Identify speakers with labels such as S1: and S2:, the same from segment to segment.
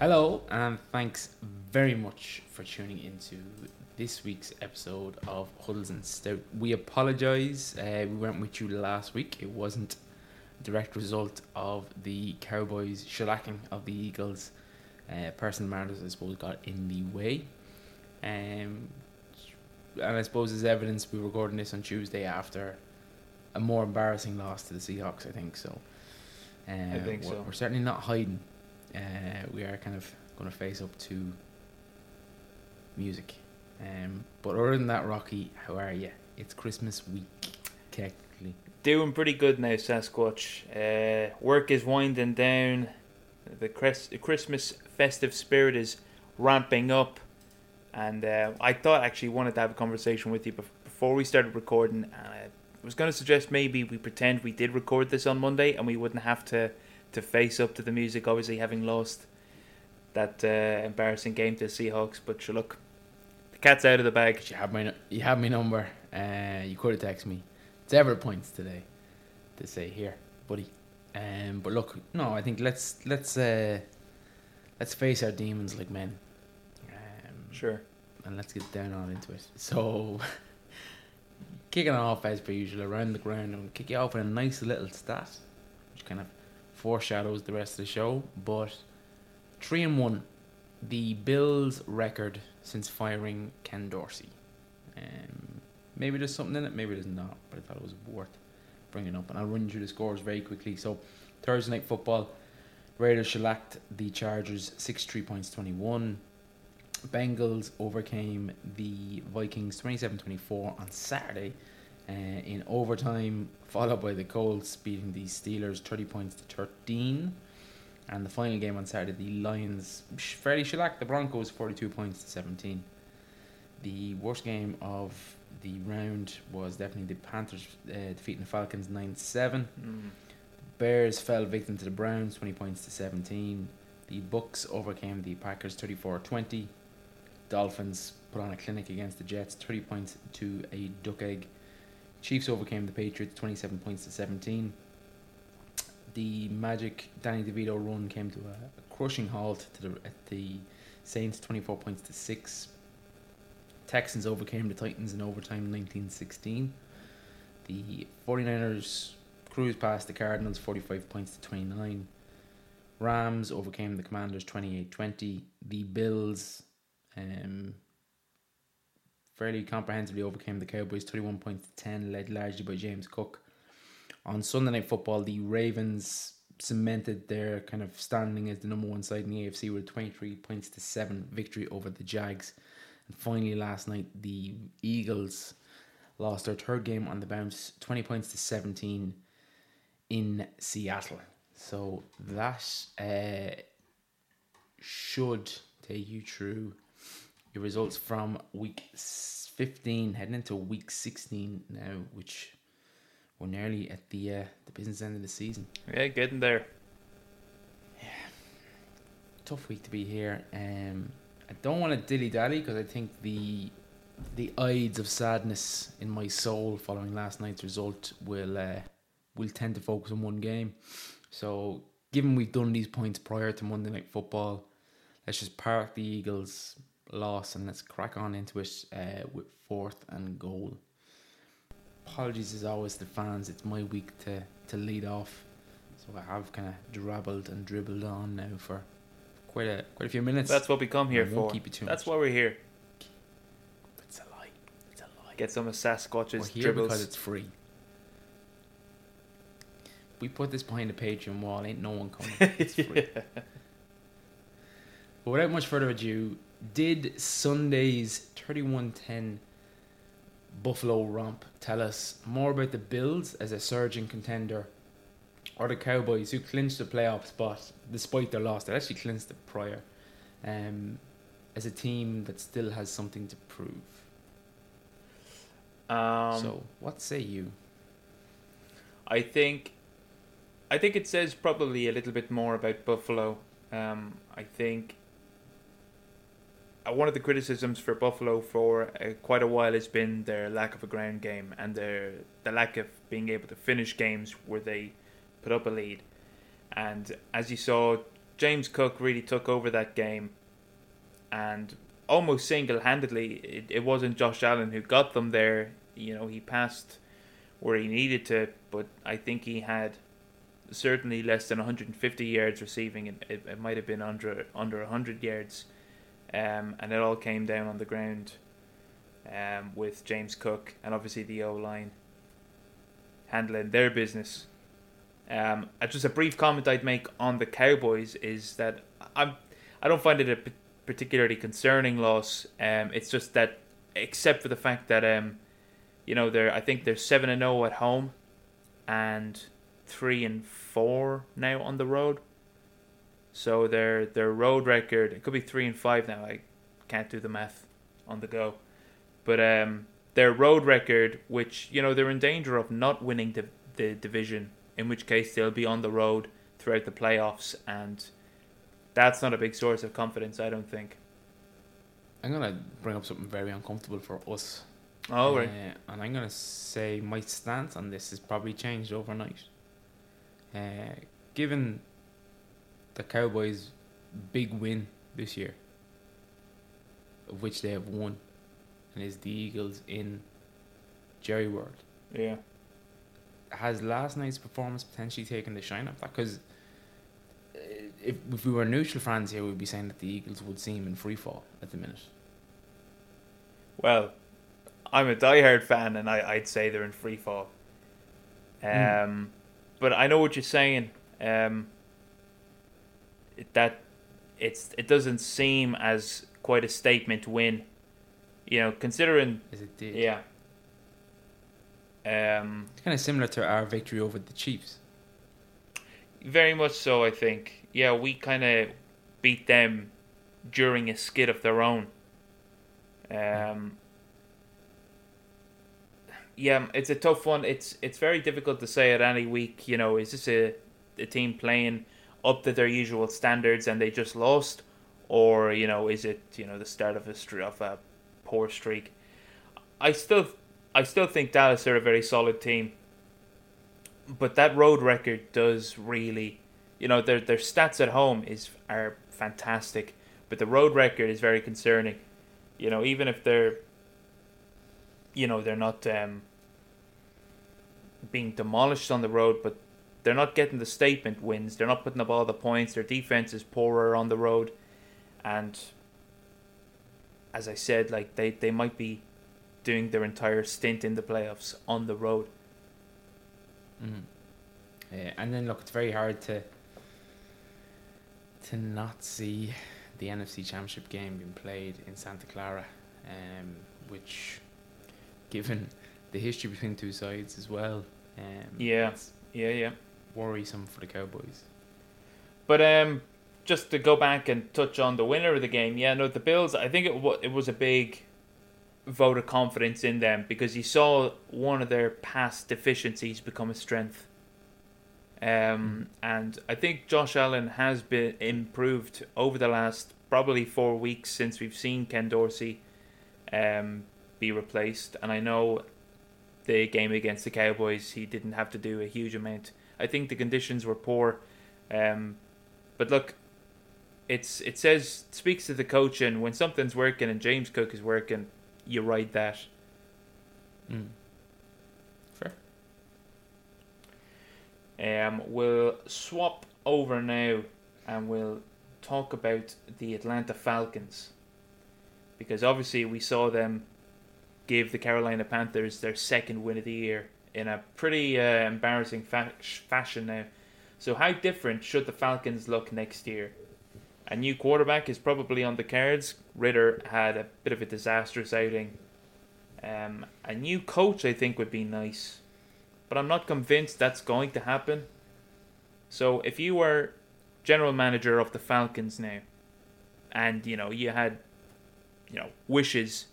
S1: Hello, and thanks very much for tuning into this week's episode of Huddles and Stout. We apologise, uh, we weren't with you last week. It wasn't a direct result of the Cowboys shellacking of the Eagles. Uh, personal matters, I suppose, got in the way. Um, and I suppose as evidence, we're recording this on Tuesday after a more embarrassing loss to the Seahawks, I think so. Uh,
S2: I think
S1: we're,
S2: so.
S1: We're certainly not hiding. Uh, we are kind of going to face up to music. Um, but other than that, Rocky, how are you? It's Christmas week, technically.
S2: Doing pretty good now, Sasquatch. Uh, work is winding down. The Chris- Christmas festive spirit is ramping up. And uh, I thought actually wanted to have a conversation with you bef- before we started recording. And I was going to suggest maybe we pretend we did record this on Monday and we wouldn't have to, to face up to the music, obviously having lost that uh, embarrassing game to the Seahawks. But sure, look, the cat's out of the bag.
S1: You have my you have my number. Uh, you could have texted me several points today to say here, buddy. Um, but look, no, I think let's let's uh, let's face our demons like men. Um,
S2: Sure.
S1: and let's get down on into it. So, kicking off as per usual around the ground, and kick you off with a nice little stat, which kind of foreshadows the rest of the show. But three and one, the Bills' record since firing Ken Dorsey. Um, maybe there's something in it, maybe there's not, but I thought it was worth bringing up. And I'll run you through the scores very quickly. So, Thursday night football, Raiders shellacked the Chargers 63 points 21. Bengals overcame the Vikings 27-24 on Saturday uh, in overtime, followed by the Colts beating the Steelers 30 points to 13. And the final game on Saturday, the Lions fairly shellacked the Broncos 42 points to 17. The worst game of the round was definitely the Panthers uh, defeating the Falcons 9-7.
S2: Mm.
S1: Bears fell victim to the Browns, 20 points to 17. The Bucks overcame the Packers 34-20. Dolphins put on a clinic against the Jets, 30 points to a duck egg. Chiefs overcame the Patriots, 27 points to 17. The Magic Danny DeVito run came to a, crushing halt to the at the Saints, 24 points to 6. Texans overcame the Titans in overtime, 19-16. The 49ers cruised past the Cardinals 45 points to 29. Rams overcame the Commanders 28-20. The Bills um, fairly comprehensively overcame the Cowboys 21 points to 10, led largely by James Cook. On Sunday Night Football, the Ravens cemented their kind of standing as the number one side in the AFC with a 23 points to 7 victory over the Jags. And finally, last night, the Eagles lost their third game on the bounce 20 points to 17 in Seattle. So that uh, should take you through your results from week 15 heading into week 16 now, which we're nearly at the uh, the business end of the season.
S2: Yeah, getting there. Yeah.
S1: Tough week to be here. Um, I don't want to dilly dally because I think the the ides of sadness in my soul following last night's result will uh, will tend to focus on one game. So, given we've done these points prior to Monday Night Football, let's just park the Eagles' loss and let's crack on into it uh, with fourth and goal. Apologies as always to fans. It's my week to to lead off, so I have kind of drabbled and dribbled on now for quite a quite a few minutes.
S2: That's what we come here for.
S1: keep you too
S2: That's why we're here.
S1: It's a lie. It's a lie.
S2: Get some of Sasquatch's
S1: We're here
S2: dribbles.
S1: because it's free. We put this behind the Patreon wall. Ain't no one coming. It's free. But without much further ado, did Sunday's 31-10 Buffalo romp tell us more about the Bills as a surging contender or the Cowboys who clinched the playoff spot despite their loss? They actually clinched it prior. Um, as a team that still has something to prove.
S2: Um,
S1: so, what say you?
S2: I think, I think it says probably a little bit more about Buffalo. Um, I think one of the criticisms for Buffalo for uh, quite a while has been their lack of a ground game and their the lack of being able to finish games where they put up a lead. And as you saw, James Cook really took over that game, and almost single-handedly, it, it wasn't Josh Allen who got them there. You know, he passed where he needed to, but I think he had certainly less than 150 yards receiving. It, it, it might have been under under 100 yards, um, and it all came down on the ground um, with James Cook and obviously the O line handling their business. Um, uh, just a brief comment I'd make on the Cowboys is that I'm I don't find it a particularly concerning loss. Um, it's just that except for the fact that um, you know they're I think they're seven and zero at home, and three and four now on the road. So their their road record it could be three and five now. I can't do the math on the go, but um, their road record, which you know they're in danger of not winning the the division, in which case they'll be on the road throughout the playoffs, and that's not a big source of confidence. I don't think.
S1: I'm gonna bring up something very uncomfortable for us.
S2: Oh right.
S1: Uh, and I'm gonna say my stance on this has probably changed overnight. Uh, given the Cowboys' big win this year, of which they have won, and is the Eagles in Jerry World,
S2: Yeah.
S1: has last night's performance potentially taken the shine off that? Because if, if we were neutral fans here, we'd be saying that the Eagles would seem in free fall at the minute.
S2: Well, I'm a diehard fan, and I, I'd say they're in free fall. Um, but I know what you're saying. Um, that it's it doesn't seem as quite a statement win. You know, considering
S1: As it did.
S2: yeah. Um,
S1: It's kind of similar to our victory over the Chiefs.
S2: very much so. I think yeah, we kind of beat them during a skid of their own. Um, yeah, it's a tough one. It's it's very difficult to say at any week. You know, is this a a team playing up to their usual standards and they just lost, or you know, is it you know the start of a of a poor streak? I still I still think Dallas are a very solid team, but that road record does really, you know, their their stats at home is are fantastic, but the road record is very concerning. You know, even if they're, you know, they're not um, being demolished on the road, but they're not getting the statement wins. They're not putting up all the points. Their defense is poorer on the road, and as I said, like they they might be doing their entire stint in the playoffs on the road.
S1: Mm. Uh, and then look, it's very hard to to not see the NFC Championship game being played in Santa Clara, um, which, given the history between two sides as well, um,
S2: Yeah. Yeah, yeah.
S1: Worrisome for the Cowboys.
S2: But um, just to go back and touch on the winner of the game, yeah, no, the Bills. I think it wa- it was a big vote of confidence in them because you saw one of their past deficiencies become a strength. Um, and I think Josh Allen has been improved over the last probably four weeks since we've seen Ken Dorsey. Um, be replaced, and I know the game against the Cowboys he didn't have to do a huge amount. I think the conditions were poor, um, but look, it's it says speaks to the coach, and when something's working and James Cook is working, you ride that.
S1: Mm. Fair.
S2: Um, we'll swap over now and we'll talk about the Atlanta Falcons. Because obviously we saw them give the Carolina Panthers their second win of the year in a pretty uh, embarrassing fa- fashion now. So, how different should the Falcons look next year? A new quarterback is probably on the cards. Ridder had a bit of a disastrous outing. Um, a new coach, I think, would be nice but I'm not convinced that's going to happen. So if you were general manager of the Falcons now, and you know you had, you know, wishes,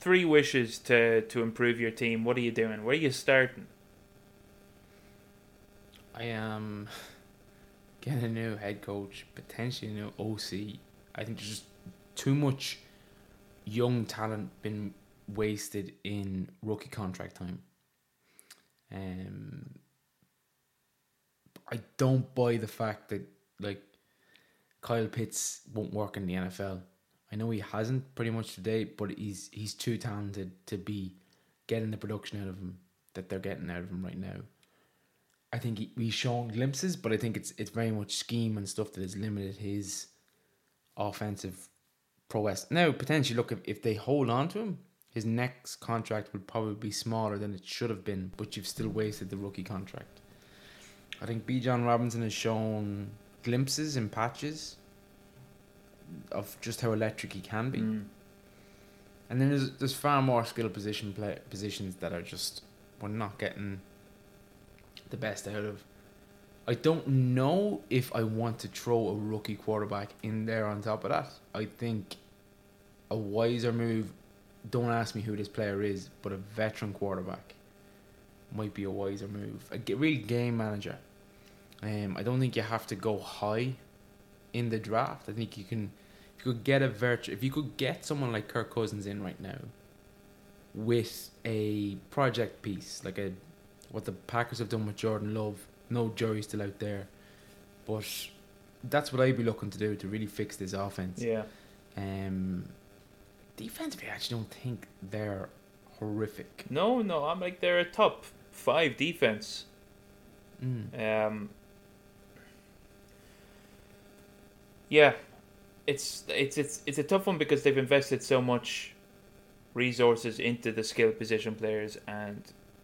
S2: three wishes to to improve your team, what are you doing? Where are you starting?
S1: I am getting a new head coach, potentially a new OC. I think there's just too much young talent been wasted in rookie contract time. Um, I don't buy the fact that like Kyle Pitts won't work in the NFL. I know he hasn't pretty much today, but he's he's too talented to be getting the production out of him that they're getting out of him right now. I think he, he's shown glimpses, but I think it's it's very much scheme and stuff that has limited his offensive prowess. Now, potentially, look if, if they hold on to him, his next contract would probably be smaller than it should have been, but you've still wasted the rookie contract. I think Bijan Robinson has shown glimpses and patches of just how electric he can be.
S2: Mm.
S1: And then there's there's far more skill position play, positions that are just we're not getting the best out of. I don't know if I want to throw a rookie quarterback in there on top of that. I think a wiser move. Don't ask me who this player is, but a veteran quarterback might be a wiser move. A real game manager. Um, I don't think you have to go high in the draft. I think you can, could get a virtual, if you could get someone like Kirk Cousins in right now, with a project piece like a, what the Packers have done with Jordan Love. No jury's still out there, but that's what I'd be looking to do to really fix this offense.
S2: Yeah.
S1: Um, defensively, I actually don't think they're horrific.
S2: No, no, I'm like they're a top five defense.
S1: Mm.
S2: Um, yeah, it's it's it's it's a tough one because they've invested so much resources into the skill position players, and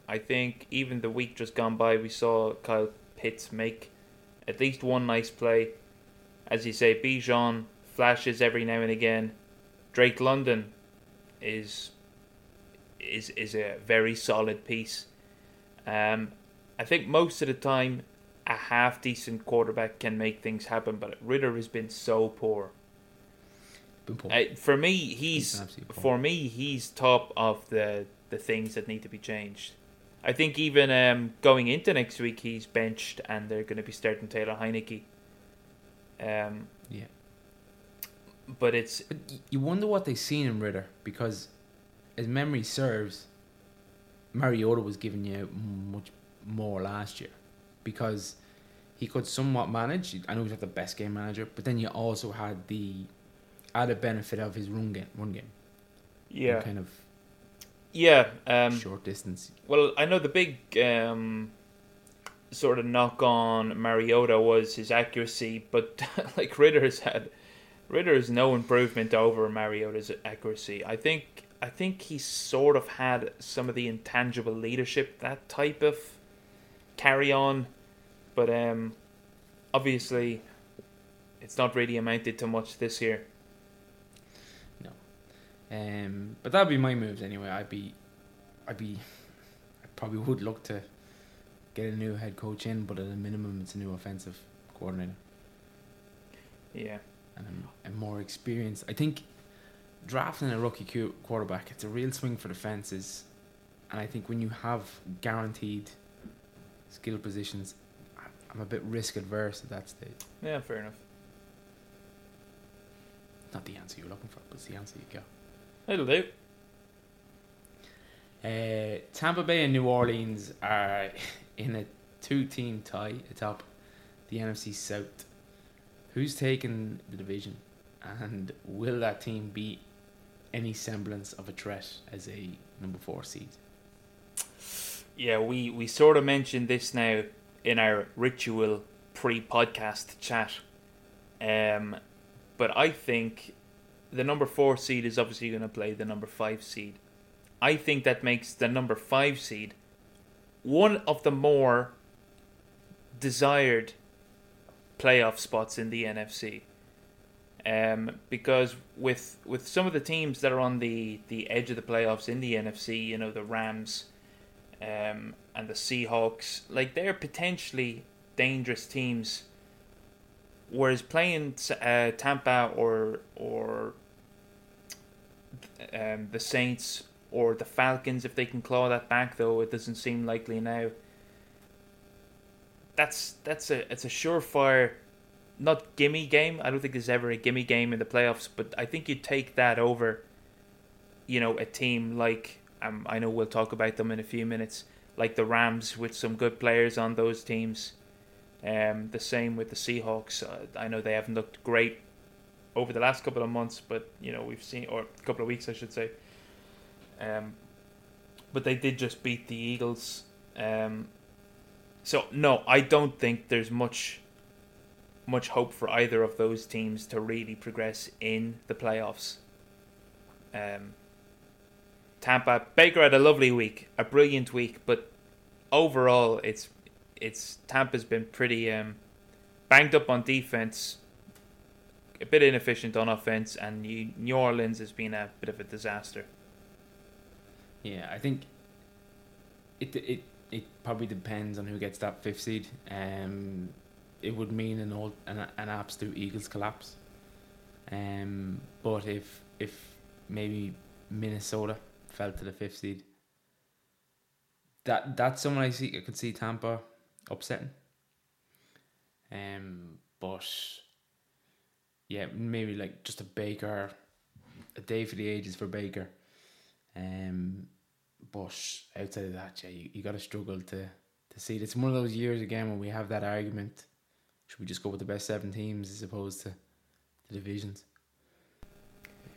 S2: I think even the week just gone by, we saw Kyle Pitts make at least one nice play. As you say, Bijan flashes every now and again. Drake London is is is a very solid piece. Um, I think most of the time, a half decent quarterback can make things happen, but Ridder has been so poor. Uh, for me,
S1: He's
S2: he's
S1: been absolutely poor.
S2: for me he's top of the the things that need to be changed. I think even um, going into next week, he's benched, and they're going to be starting Taylor Heinicke. Um,
S1: yeah.
S2: but it's
S1: But you wonder what they've seen in Ridder because, as memory serves, Mariota was giving you much more last year because he could somewhat manage. I know he's not the best game manager, but then you also had the added benefit of his run game, run game,
S2: yeah,
S1: kind of
S2: yeah. Um,
S1: short distance.
S2: Well, I know the big um, sort of knock on Mariota was his accuracy, but like Ridder's had, Ridder's no improvement over Mariota's accuracy. I think I think he sort of had some of the intangible leadership, that type of carry on, but um, obviously, it's not really amounted to much this year.
S1: Um, but that'd be my moves anyway. I'd be, I'd be, I probably would look to get a new head coach in, but at a minimum, it's a new offensive coordinator
S2: Yeah,
S1: and a, a more experienced. I think drafting a rookie quarterback, it's a real swing for the fences, and I think when you have guaranteed skill positions, I'm- I'm a bit risk adverse at that stage.
S2: yeah, fair enough.
S1: Not the answer you're looking for, but it's the answer you got.
S2: It'll do.
S1: Uh, Tampa Bay and New Orleans are in a two-team tie atop the NFC South. Who's taking the division, and will that team be any semblance of a threat as a number four seed?
S2: Yeah, we, we sort of mentioned this now in our ritual pre podcast chat. Um, but I think the number four seed is obviously going to play the number five seed. I think that makes the number five seed one of the more desired playoff spots in the NFC. Um, because with with some of the teams that are on the, the edge of the playoffs in the NFC, you know the Rams, um, and the Seahawks, like they're potentially dangerous teams. Whereas playing uh, Tampa or or um, the Saints or the Falcons, if they can claw that back, though it doesn't seem likely now. That's that's a it's a surefire, not gimme game. I don't think there's ever a gimme game in the playoffs, but I think you take that over. You know, a team like um, I know we'll talk about them in a few minutes, like the Rams with some good players on those teams. Um, the same with the Seahawks. Uh, I know they haven't looked great over the last couple of months, but you know we've seen, or a couple of weeks, I should say. Um, but they did just beat the Eagles. Um, so no, I don't think there's much much hope for either of those teams to really progress in the playoffs. Um, Tampa Baker had a lovely week, a brilliant week, but overall, it's it's Tampa's been pretty um, banged up on defense, a bit inefficient on offense, and New Orleans has been a bit of a disaster.
S1: Yeah, I think it it it probably depends on who gets that fifth seed. Um, it would mean an old an, an absolute Eagles collapse. Um, but if if maybe Minnesota fell to the fifth seed, that that's someone I see I could see Tampa upsetting. Um, but yeah, maybe like just a Baker, a day for the ages for Baker. Um, but outside of that, yeah, you, you got to struggle to to see it. It's one of those years again when we have that argument. Should we just go with the best seven teams as opposed to the divisions?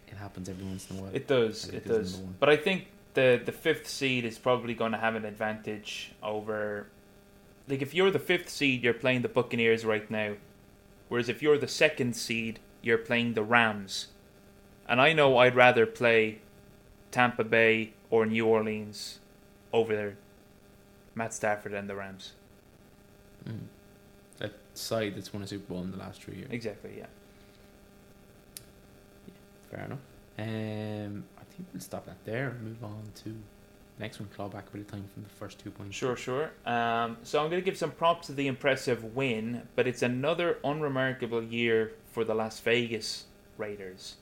S1: It happens every once in a while.
S2: It does. It,
S1: It
S2: does. But I think the the fifth seed is probably going to have an advantage over. Like if you're the fifth seed, you're playing the Buccaneers right now, whereas if you're the second seed, you're playing the Rams. And I know I'd rather play Tampa Bay or New Orleans over there, Matt Stafford and the Rams.
S1: Mm. That side that's won a Super Bowl in the last three years.
S2: Exactly. Yeah.
S1: Fair enough. Um, I think we'll stop that there and move on to next one. Claw back a bit of time from the first two points.
S2: Sure, sure. Um, so I'm going to give some props to the impressive win, but it's another unremarkable year for the Las Vegas Raiders.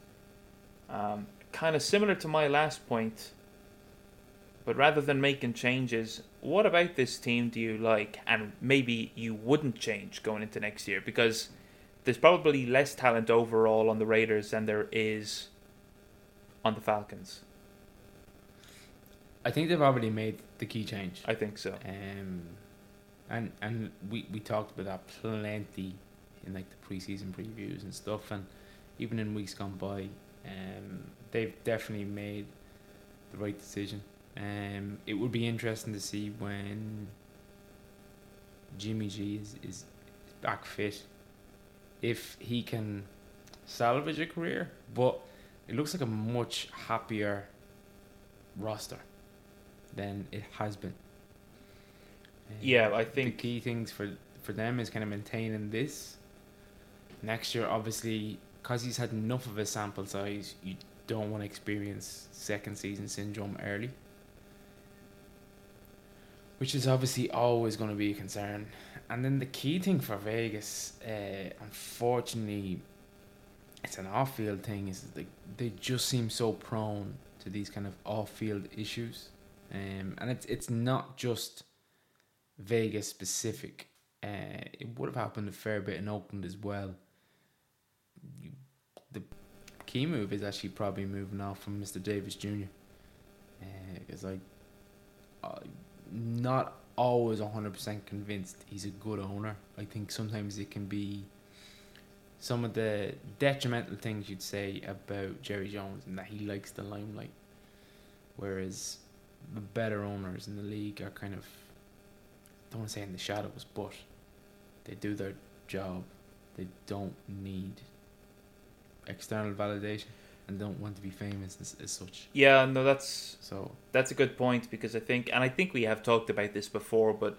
S2: Um, kind of similar to my last point, but rather than making changes, what about this team do you like, and maybe you wouldn't change going into next year? Because there's probably less talent overall on the Raiders than there is on the Falcons.
S1: I think they've already made the key change.
S2: I think so.
S1: Um, and and we, we talked about that plenty in like the preseason previews and stuff, and even in weeks gone by, um, they've definitely made the right decision. Um, it would be interesting to see when Jimmy G is, is back fit, if he can salvage a career. But it looks like a much happier roster than it has been. Um,
S2: Yeah, I think the
S1: key things for for them is kind of maintaining this. Next year, obviously, because he's had enough of a sample size, you don't want to experience second season syndrome early, which is obviously always going to be a concern. And then the key thing for Vegas, uh, unfortunately, it's an off-field thing. Is like they just seem so prone to these kind of off-field issues, um, and it's it's not just Vegas specific. Uh, it would have happened a fair bit in Oakland as well. You, the key move is actually probably moving off from Mr. Davis Jr. Because I uh, not always 100% convinced he's a good owner. I think sometimes it can be some of the detrimental things you'd say about Jerry Jones and that he likes the limelight. Whereas the better owners in the league are kind of, I don't want to say in the shadows, but they do their job. They don't need external validation and don't want to be famous as, as such.
S2: Yeah, no, that's
S1: So,
S2: That's a good point because I think, and I think we have talked about this before, but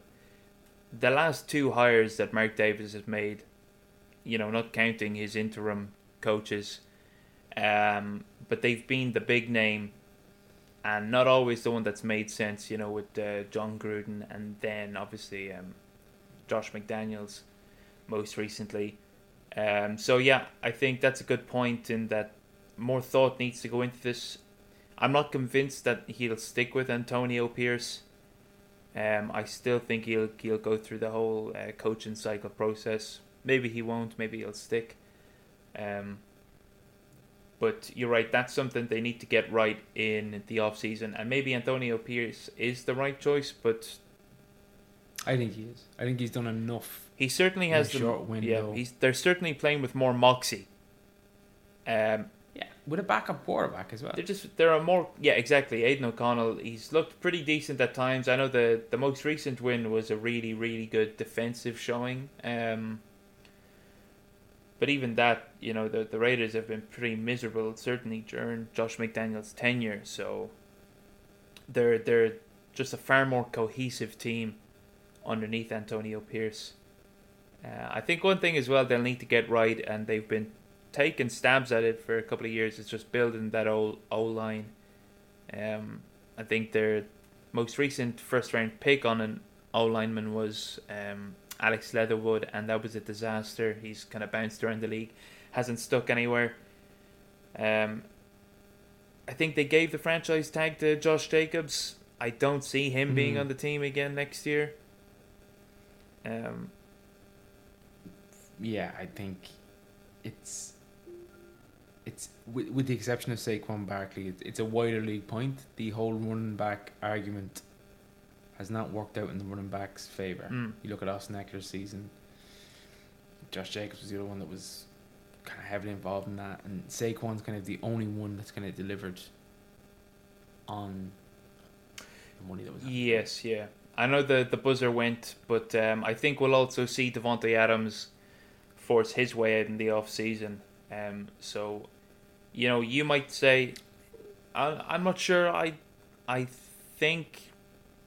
S2: the last two hires that Mark Davis has made, you know, not counting his interim coaches, um, but they've been the big name and not always the one that's made sense, you know, with uh, Jon Gruden and then obviously um, Josh McDaniels most recently. Um, so, yeah, I think that's a good point in that more thought needs to go into this. I'm not convinced that he'll stick with Antonio Pierce. Um, I still think he'll he'll go through the whole uh, coaching cycle process. Maybe he won't. Maybe he'll stick. Um, but you're right. That's something they need to get right in the off season, and maybe Antonio Pierce is the right choice. But
S1: I think he is. I think he's done enough.
S2: he certainly has the
S1: short
S2: yeah.
S1: window.
S2: He's they're certainly playing with more moxie. Um,
S1: Yeah, with a backup quarterback as well.
S2: They're just there are more. Yeah, exactly. Aidan O'Connell. He's looked pretty decent at times. I know the the most recent win was a really really good defensive showing. Um, but even that, you know, the the Raiders have been pretty miserable certainly during Josh McDaniel's tenure. So they're they're just a far more cohesive team underneath Antonio Pierce. Uh, I think one thing as well they'll need to get right, and they've been taking stabs at it for a couple of years, is just building that old O line. Um, I think their most recent first round pick on an O lineman was um, Alex Leatherwood, and that was a disaster. He's kind of bounced around the league, hasn't stuck anywhere. Um, I think they gave the franchise tag to Josh Jacobs. I don't see him being
S1: Hmm.
S2: on the team again next year. Um,
S1: yeah, I think it's it's with, with the exception of Saquon Barkley, it's, it's a wider league point. The whole running back argument has not worked out in the running back's favor.
S2: Mm.
S1: You look at Austin Ekeler's season. Josh Jacobs was the other one that was kind of heavily involved in that, and Saquon's kind of the only one that's kind of delivered on the money that was.
S2: Yes, yeah. I know the the buzzer went, but um, I think we'll also see Davante Adams force his way out in the off season. Um, so, you know, you might say, I, I'm not sure. I I think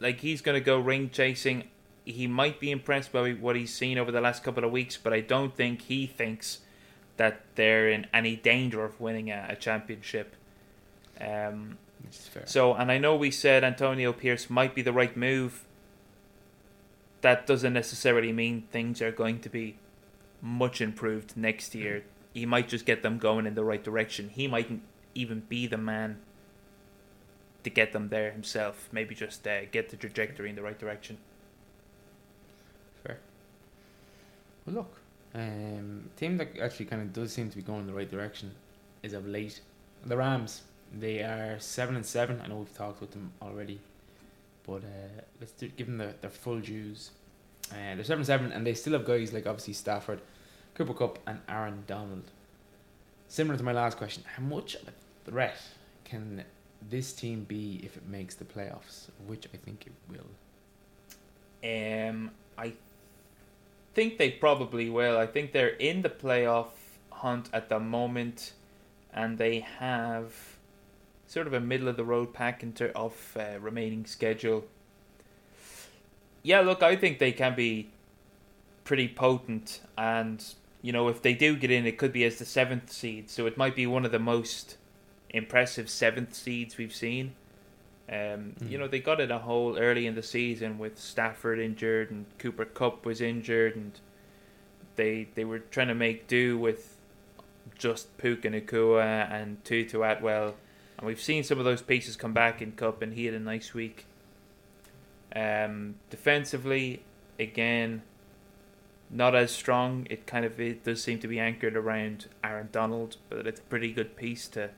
S2: like he's gonna go ring chasing. He might be impressed by what he's seen over the last couple of weeks, but I don't think he thinks that they're in any danger of winning a, a championship. Um, so, and I know we said Antonio Pierce might be the right move. That doesn't necessarily mean things are going to be much improved next year. He might just get them going in the right direction. He mightn't even be the man to get them there himself. Maybe just uh, get the trajectory in the right direction.
S1: Fair. Well, look, um, team that actually kind of does seem to be going in the right direction is of late the Rams. They are seven and seven. I know we've talked with them already, but uh, let's do, give them the, their full dues. Uh, they're seven and seven, and they still have guys like obviously Stafford, Cooper Kupp, and Aaron Donald. Similar to my last question, how much of a threat can this team be if it makes the playoffs? Which I think it will.
S2: Um, I think they probably will. I think they're in the playoff hunt at the moment, and they have sort of a middle of the road pack in ter- of uh, remaining schedule. Yeah, look, I think they can be pretty potent, and you know, if they do get in, it could be as the seventh seed, so it might be one of the most impressive seventh seeds we've seen. Um, You
S1: Mm.
S2: know, they got in a hole early in the season with Stafford injured and Cooper Kupp was injured, and they they were trying to make do with just Puka Nacua and Tutu Atwell, and we've seen some of those pieces come back in Kupp, and he had a nice week. Um, defensively, again, not as strong. It kind of it does seem to be anchored around Aaron Donald, but it's a pretty good piece to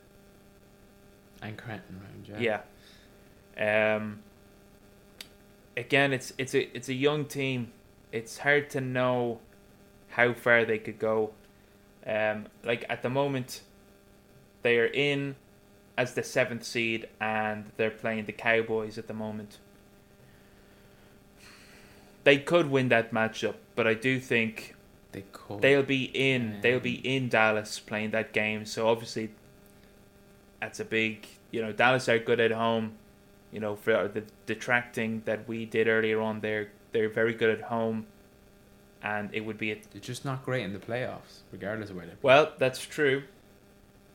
S1: And Cranton round, yeah.
S2: yeah. Um, again, it's it's a it's a young team. It's hard to know how far they could go. Um, like at the moment, they are in as the seventh seed, and they're playing the Cowboys at the moment. They could win that matchup, but I do think
S1: They could.
S2: they'll be in. They'll be in Dallas playing that game. So obviously, that's a big. You know, Dallas are good at home. You know, for the detracting that we did earlier on, they're they're very good at home, and it would be a
S1: They're just not great in the playoffs, regardless of where they.
S2: well. That's true.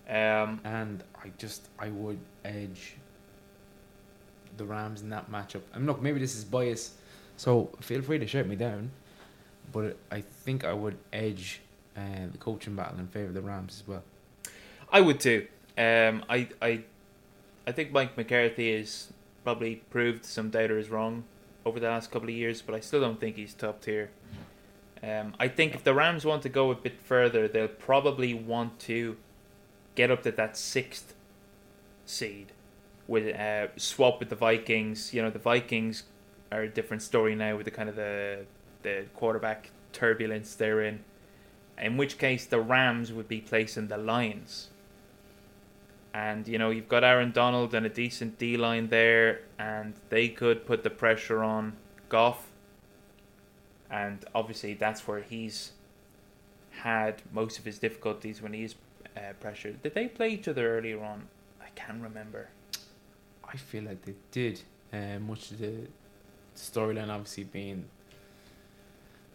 S2: Um,
S1: And I just I would edge the Rams in that matchup. And look, maybe this is bias, so feel free to shout me down. But I think I would edge uh, the coaching battle in favor of the Rams as well.
S2: I would too. Um, I I I think Mike McCarthy has probably proved some doubters wrong over the last couple of years, but I still don't think he's top tier. Um, I think if the Rams want to go a bit further, they'll probably want to get up to that sixth seed with uh, swap with the Vikings. You know, the Vikings are a different story now with the kind of the the quarterback turbulence they're in. In which case, the Rams would be placing the Lions. And you know you've got Aaron Donald and a decent D line there, and they could put the pressure on Goff. And obviously that's where he's had most of his difficulties when he's uh, pressured. Did they play each other earlier on? I can't remember.
S1: I feel like they did. Uh, much of the storyline obviously being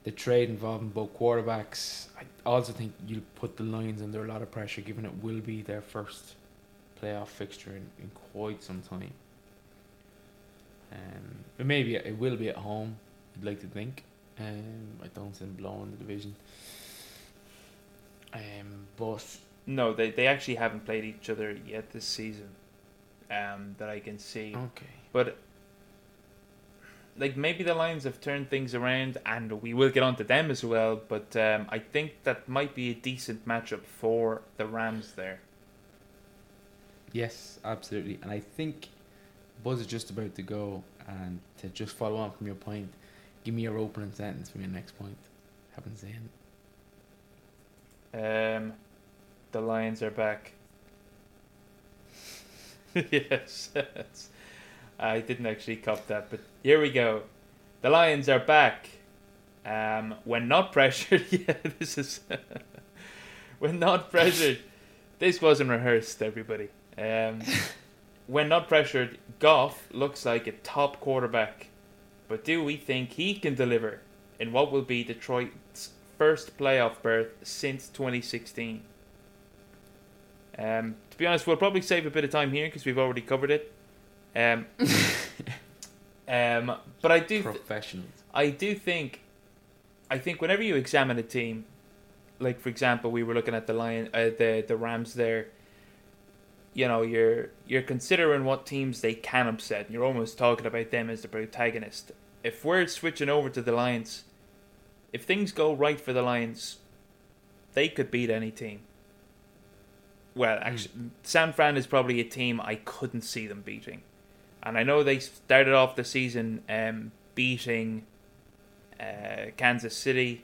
S1: the trade involving both quarterbacks. I also think you'll put the Lions under a lot of pressure, given it will be their first playoff fixture in, in quite some time. Um, but maybe it will be at home. I'd like to think. Um, I don't see them blowing the division. Um, but
S2: No, they they actually haven't played each other yet this season. Um, that I can see.
S1: okay,
S2: But like maybe the Lions have turned things around, and we will get on to them as well. But um, I think that might be a decent matchup for the Rams there.
S1: Yes, absolutely. And I think Buzz is just about to go. And to just follow on from your point, give me your opening sentence for your next point. Haven't seen.
S2: Um, the Lions are back. yes, I didn't actually cop that, but here we go. The Lions are back. Um, when not pressured, yeah, this is when not pressured. This wasn't rehearsed, everybody. Um, when not pressured, Goff looks like a top quarterback. But do we think he can deliver in what will be Detroit's first playoff berth since 2016? Um, to be honest, we'll probably save a bit of time here because we've already covered it. Um, um, but I do, th- I do think, I think whenever you examine a team, like for example, we were looking at the Lion, uh, the the Rams there. You know, you're you're considering what teams they can upset. You're almost talking about them as the protagonist. If we're switching over to the Lions, if things go right for the Lions, they could beat any team. Well, actually, San Fran is probably a team I couldn't see them beating, and I know they started off the season um, beating uh, Kansas City.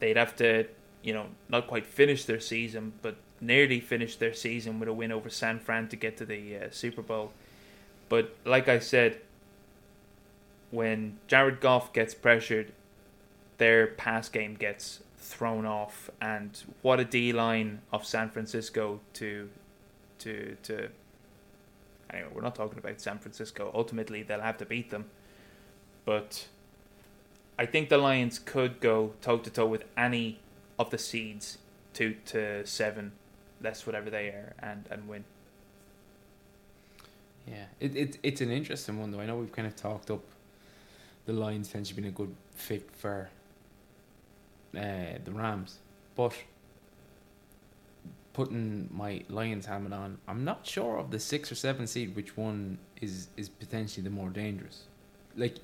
S2: They'd have to, you know, not quite finish their season, but nearly finish their season with a win over San Fran to get to the uh, Super Bowl. But like I said, when Jared Goff gets pressured, their pass game gets thrown off, and what a D line of San Francisco to, to to. Anyway, we're not talking about San Francisco. Ultimately, they'll have to beat them, but I think the Lions could go toe to toe with any of the seeds, two to seven, less whatever they are, and and win.
S1: Yeah, it, it it's an interesting one though. I know we've kind of talked up the Lions potentially being a good fit for uh, the Rams, but putting my Lions helmet on, I'm not sure of the six or seven seed which one is is potentially the more dangerous. Like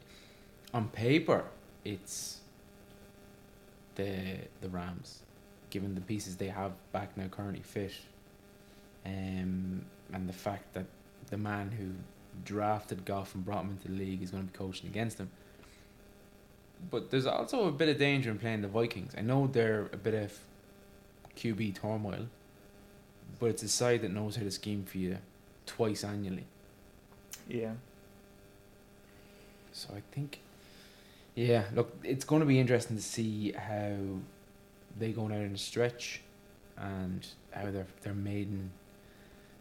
S1: on paper, it's the the Rams, given the pieces they have back now currently fit, um, and the fact that the man who drafted Goff and brought him into the league is going to be coaching against them. But there's also a bit of danger in playing the Vikings. I know they're a bit of QB turmoil, but it's a side that knows how to scheme for you twice annually.
S2: Yeah.
S1: So I think, yeah, look, it's going to be interesting to see how they go out in a stretch, and how their their maiden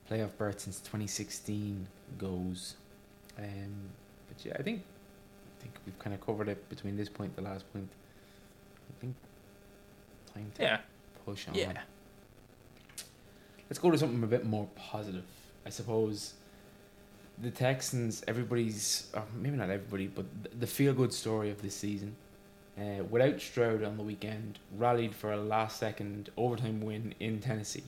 S1: playoff berth since twenty sixteen goes. Um, but yeah, I think I think we've kind of covered it between this point and the last point. I think time to
S2: Yeah.
S1: push on.
S2: Yeah.
S1: Let's go to something a bit more positive. I suppose the Texans, everybody's, or maybe not everybody, but the feel good story of this season. Uh, without Stroud on the weekend, rallied for a last second overtime win in Tennessee.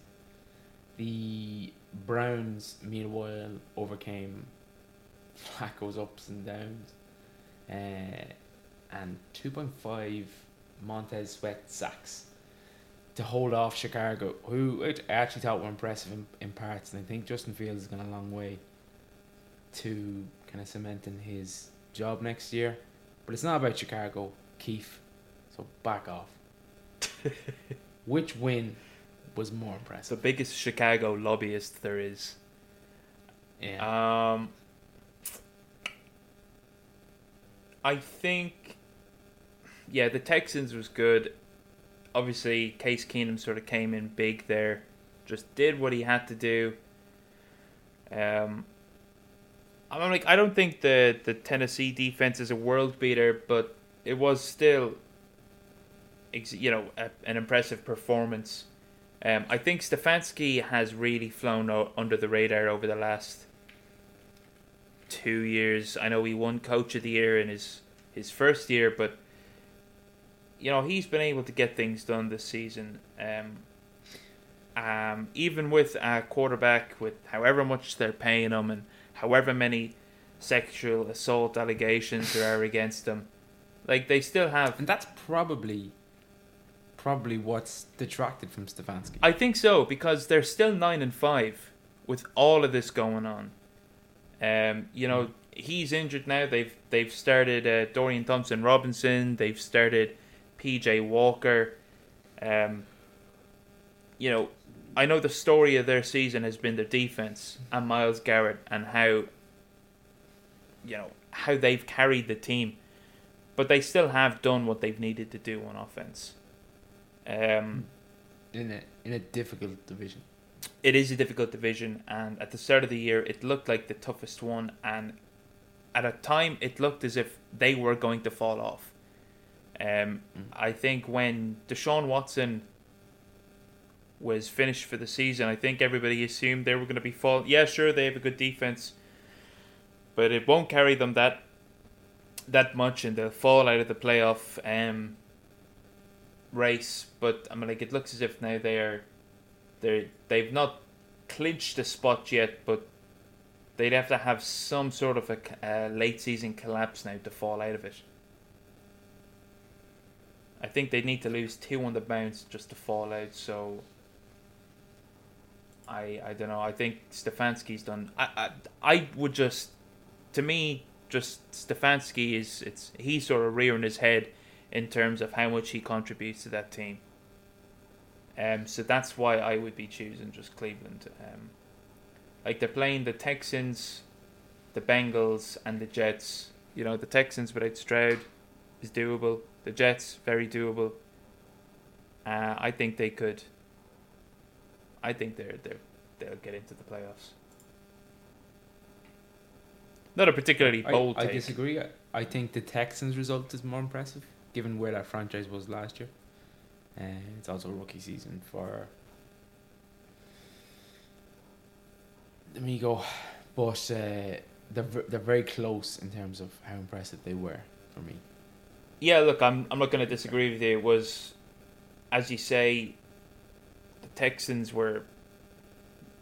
S1: The Browns, meanwhile, overcame Flacco's ups and downs. Uh, and 2.5 Montez Sweat sacks to hold off Chicago, who I actually thought were impressive in, in parts, and I think Justin Fields has gone a long way to kind of cementing his job next year. But it's not about Chicago, Keith. So back off. Which win was more impressive?
S2: the biggest Chicago lobbyist there is.
S1: Yeah.
S2: Um, I think, yeah, the Texans was good. Obviously, Case Keenum sort of came in big there, just did what he had to do. Um, I'm like, I don't think the the Tennessee defense is a world beater, but it was still, you know, a, an impressive performance. Um, I think Stefanski has really flown o- under the radar over the last two years. I know he won Coach of the Year in his his first year, but you know he's been able to get things done this season. Um, um, even with a quarterback with however much they're paying him and however many sexual assault allegations there are against them. like they still have
S1: and that's probably probably what's detracted from Stefanski.
S2: I think so because they're still nine and five with all of this going on. Um, you know he's injured now. They've they've started uh, Dorian Thompson Robinson. They've started P.J. Walker. Um, you know, I know the story of their season has been their defense and Myles Garrett and how you know how they've carried the team, but they still have done what they've needed to do on offense. Um,
S1: in a in a difficult division.
S2: it is a difficult division, and at the start of the year, it looked like the toughest one, and at a time, it looked as if they were going to fall off. Um, I think when Deshaun Watson was finished for the season, I think everybody assumed they were going to be fall. Yeah, sure, they have a good defense, but it won't carry them that that much, and they'll fall out of the playoff um, race. But I mean, like it looks as if now they are they they've not clinched a spot yet, but they'd have to have some sort of a uh, late season collapse now to fall out of it. I think they'd need to lose two on the bounce just to fall out. So I I don't know. I think Stefanski's done. I I, I would just to me just Stefanski is it's he's sort of rearing his head in terms of how much he contributes to that team. Um, so that's why I would be choosing just Cleveland. Um, like they're playing the Texans, the Bengals, and the Jets. You know, the Texans without Stroud is doable. The Jets very doable. Uh, I think they could. I think they're they they'll get into the playoffs. Not a particularly bold
S1: I
S2: take.
S1: disagree. I, I think the Texans' result is more impressive, given where that franchise was last year. And it's also a rookie season for. Let me go. but uh, they're they're very close in terms of how impressive they were for me.
S2: Yeah, look, I'm I'm not going to disagree with you. It was, as you say, Texans were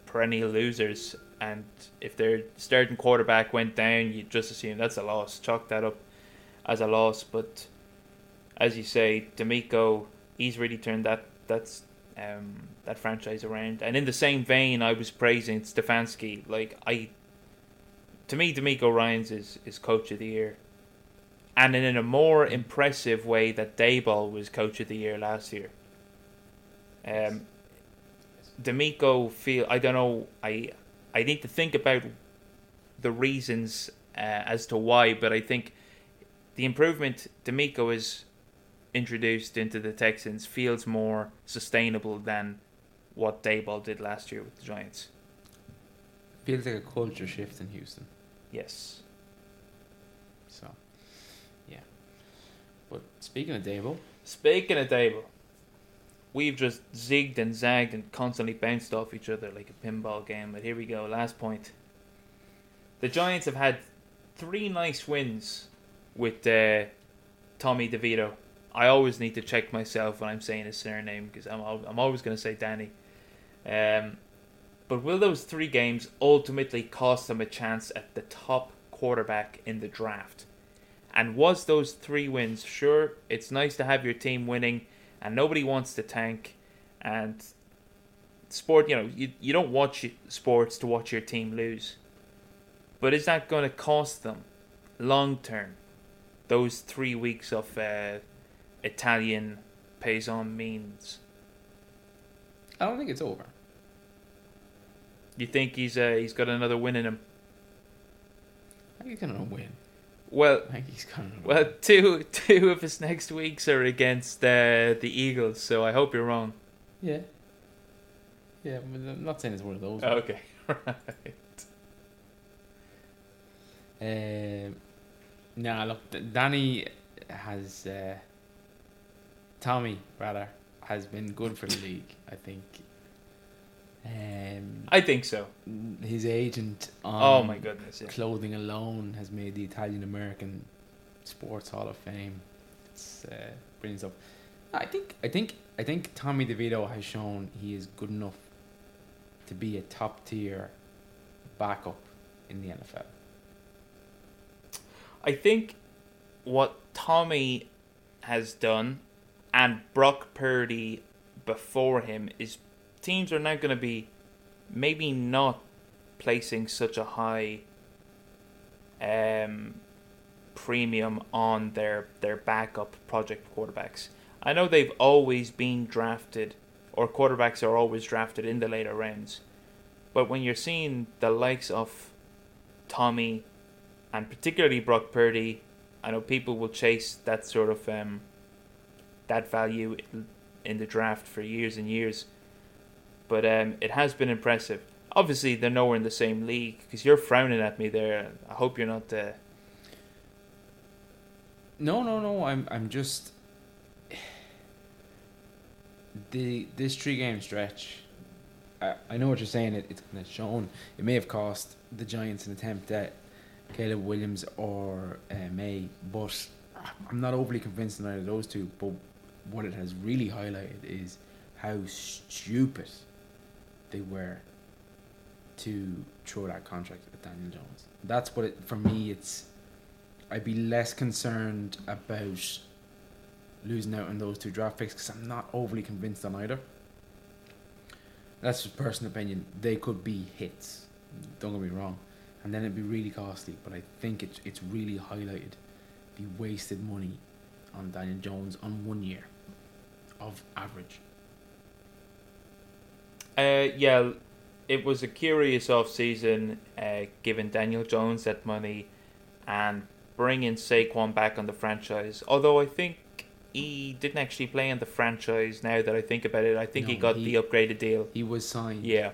S2: perennial losers, and if their starting quarterback went down, you just assume that's a loss. Chalk that up as a loss. But as you say, DeMeco, he's really turned that that's um, that franchise around. And in the same vein, I was praising Stefanski. Like I, to me, DeMeco Ryans is is coach of the year, and in a more impressive way that Daboll was coach of the year last year. Um, DeMeco feel I don't know I I need to think about the reasons uh, as to why, but I think the improvement DeMeco has introduced into the Texans feels more sustainable than what Daboll did last year with the Giants.
S1: Feels like a culture shift in Houston.
S2: Yes.
S1: So, yeah. But speaking of Daboll.
S2: Speaking of Daboll, we've just zigged and zagged and constantly bounced off each other like a pinball game. But here we go. Last point. The Giants have had three nice wins with uh, Tommy DeVito. I always need to check myself when I'm saying his surname because I'm I'm always going to say Danny. Um, but will those three games ultimately cost them a chance at the top quarterback in the draft? And was those three wins? Sure, it's nice to have your team winning, and nobody wants to tank. And sport, you know, you, you don't watch sports to watch your team lose. But is that going to cost them long term? Those three weeks of uh, Italian paysan means.
S1: I don't think it's over.
S2: You think he's uh, he's got another win in him?
S1: I think he's gonna win.
S2: Well,
S1: I think he's gonna win.
S2: well, two two of his next weeks are against uh, the Eagles, so I hope you're wrong.
S1: yeah. Yeah, but I'm not saying it's one of those.
S2: Okay, right.
S1: Um, nah, look, Danny has uh, Tommy rather has been good for the league. I think. Um,
S2: I think so.
S1: his agent on
S2: Oh my goodness! Yeah.
S1: clothing alone has made the Italian American Sports Hall of Fame. It's uh, brilliant stuff. I think I think I think Tommy DeVito has shown he is good enough to be a top tier backup in the NFL.
S2: I think what Tommy has done and Brock Purdy before him is teams are now going to be maybe not placing such a high um, premium on their their backup project quarterbacks. I know they've always been drafted or quarterbacks are always drafted in the later rounds. But when you're seeing the likes of Tommy and particularly Brock Purdy, I know people will chase that sort of um, that value in the draft for years and years. But um, it has been impressive. Obviously, they're nowhere in the same league because you're frowning at me there. I hope you're not. Uh,
S1: No, no, no. I'm I'm just the this three game stretch. I, I know what you're saying. It, it's kind of shown. It may have cost the Giants an attempt at Caleb Williams or uh, Maye, but I'm not overly convinced in either of those two. But what it has really highlighted is how stupid they were to throw that contract at Daniel Jones. That's what it for me. It's I'd be less concerned about losing out on those two draft picks because I'm not overly convinced on either. That's just personal opinion. They could be hits. Don't get me wrong, and then it'd be really costly. But I think it's it's really highlighted the wasted money on Daniel Jones on one year of average.
S2: Uh, yeah, it was a curious off season, uh, giving Daniel Jones that money and bringing Saquon back on the franchise. Although I think he didn't actually play on the franchise. Now that I think about it, I think he got
S1: he-
S2: the upgraded deal.
S1: He was signed.
S2: Yeah.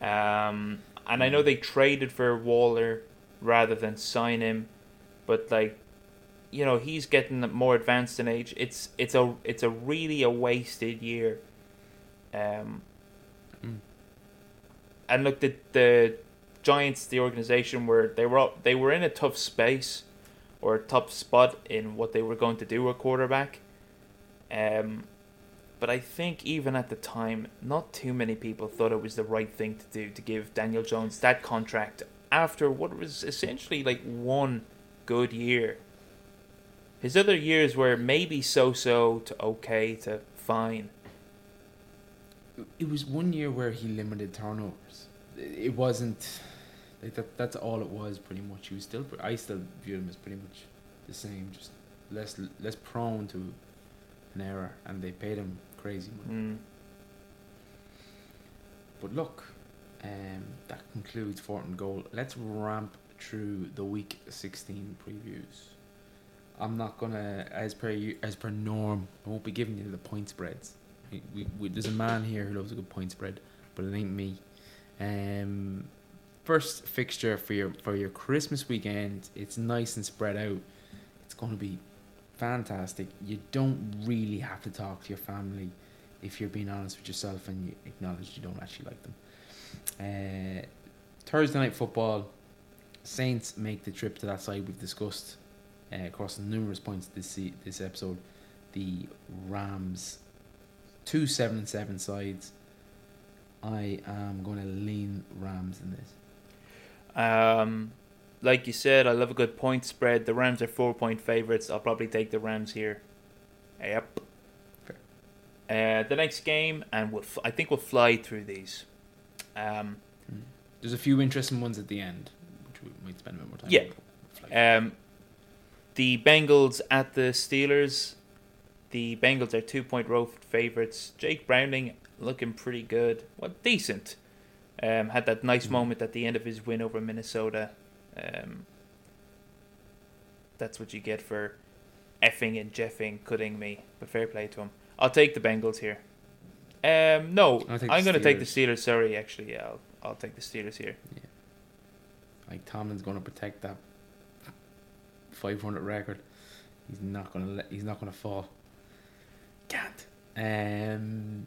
S2: Um, and I know they traded for Waller rather than sign him, but like, you know, he's getting more advanced in age. It's it's a it's a really a wasted year. Um,
S1: Mm.
S2: and look, the the Giants, the organization, were they were up, they were in a tough space or a tough spot in what they were going to do at quarterback. Um, but I think even at the time, not too many people thought it was the right thing to do to give Daniel Jones that contract after what was essentially like one good year. His other years were maybe so so to okay to fine.
S1: It was one year where he limited turnovers. It wasn't like that. That's all it was, pretty much. He was still. I still view him as pretty much the same, just less less prone to an error, and they paid him crazy money.
S2: Mm.
S1: But look, um, that concludes fourth and goal. Let's ramp through the week sixteen previews. I'm not gonna, as per you, as per norm, I won't be giving you the point spreads. We, we, there's a man here who loves a good point spread, but it ain't me. Um, first fixture for your for your Christmas weekend. It's nice and spread out. It's going to be fantastic. You don't really have to talk to your family if you're being honest with yourself and you acknowledge you don't actually like them. Uh, Thursday night football. Saints make the trip to that side we've discussed uh, across numerous points this this episode. The Rams, two seven and seven sides. I am going to lean Rams in this.
S2: Um, like you said, I love a good point spread. The Rams are four point favorites. I'll probably take the Rams here. Yep. Uh, the next game, and we'll f- I think we'll fly through these. Um,
S1: There's a few interesting ones at the end, which we might spend a bit more time.
S2: Yeah. Um, the Bengals at the Steelers. The Bengals are two point road favorites. Jake Browning looking pretty good. Well, decent. Um, had that nice
S1: Mhm.
S2: moment at the end of his win over Minnesota. Um, that's what you get for effing and jeffing, cutting me. But fair play to him. I'll take the Bengals here. Um, no, I'm going to take the
S1: Steelers.
S2: Sorry, actually, yeah, I'll, I'll take the Steelers here.
S1: like Tomlin's going to protect that 500 record. He's not going to let. He's not going to fall. Can't. Um.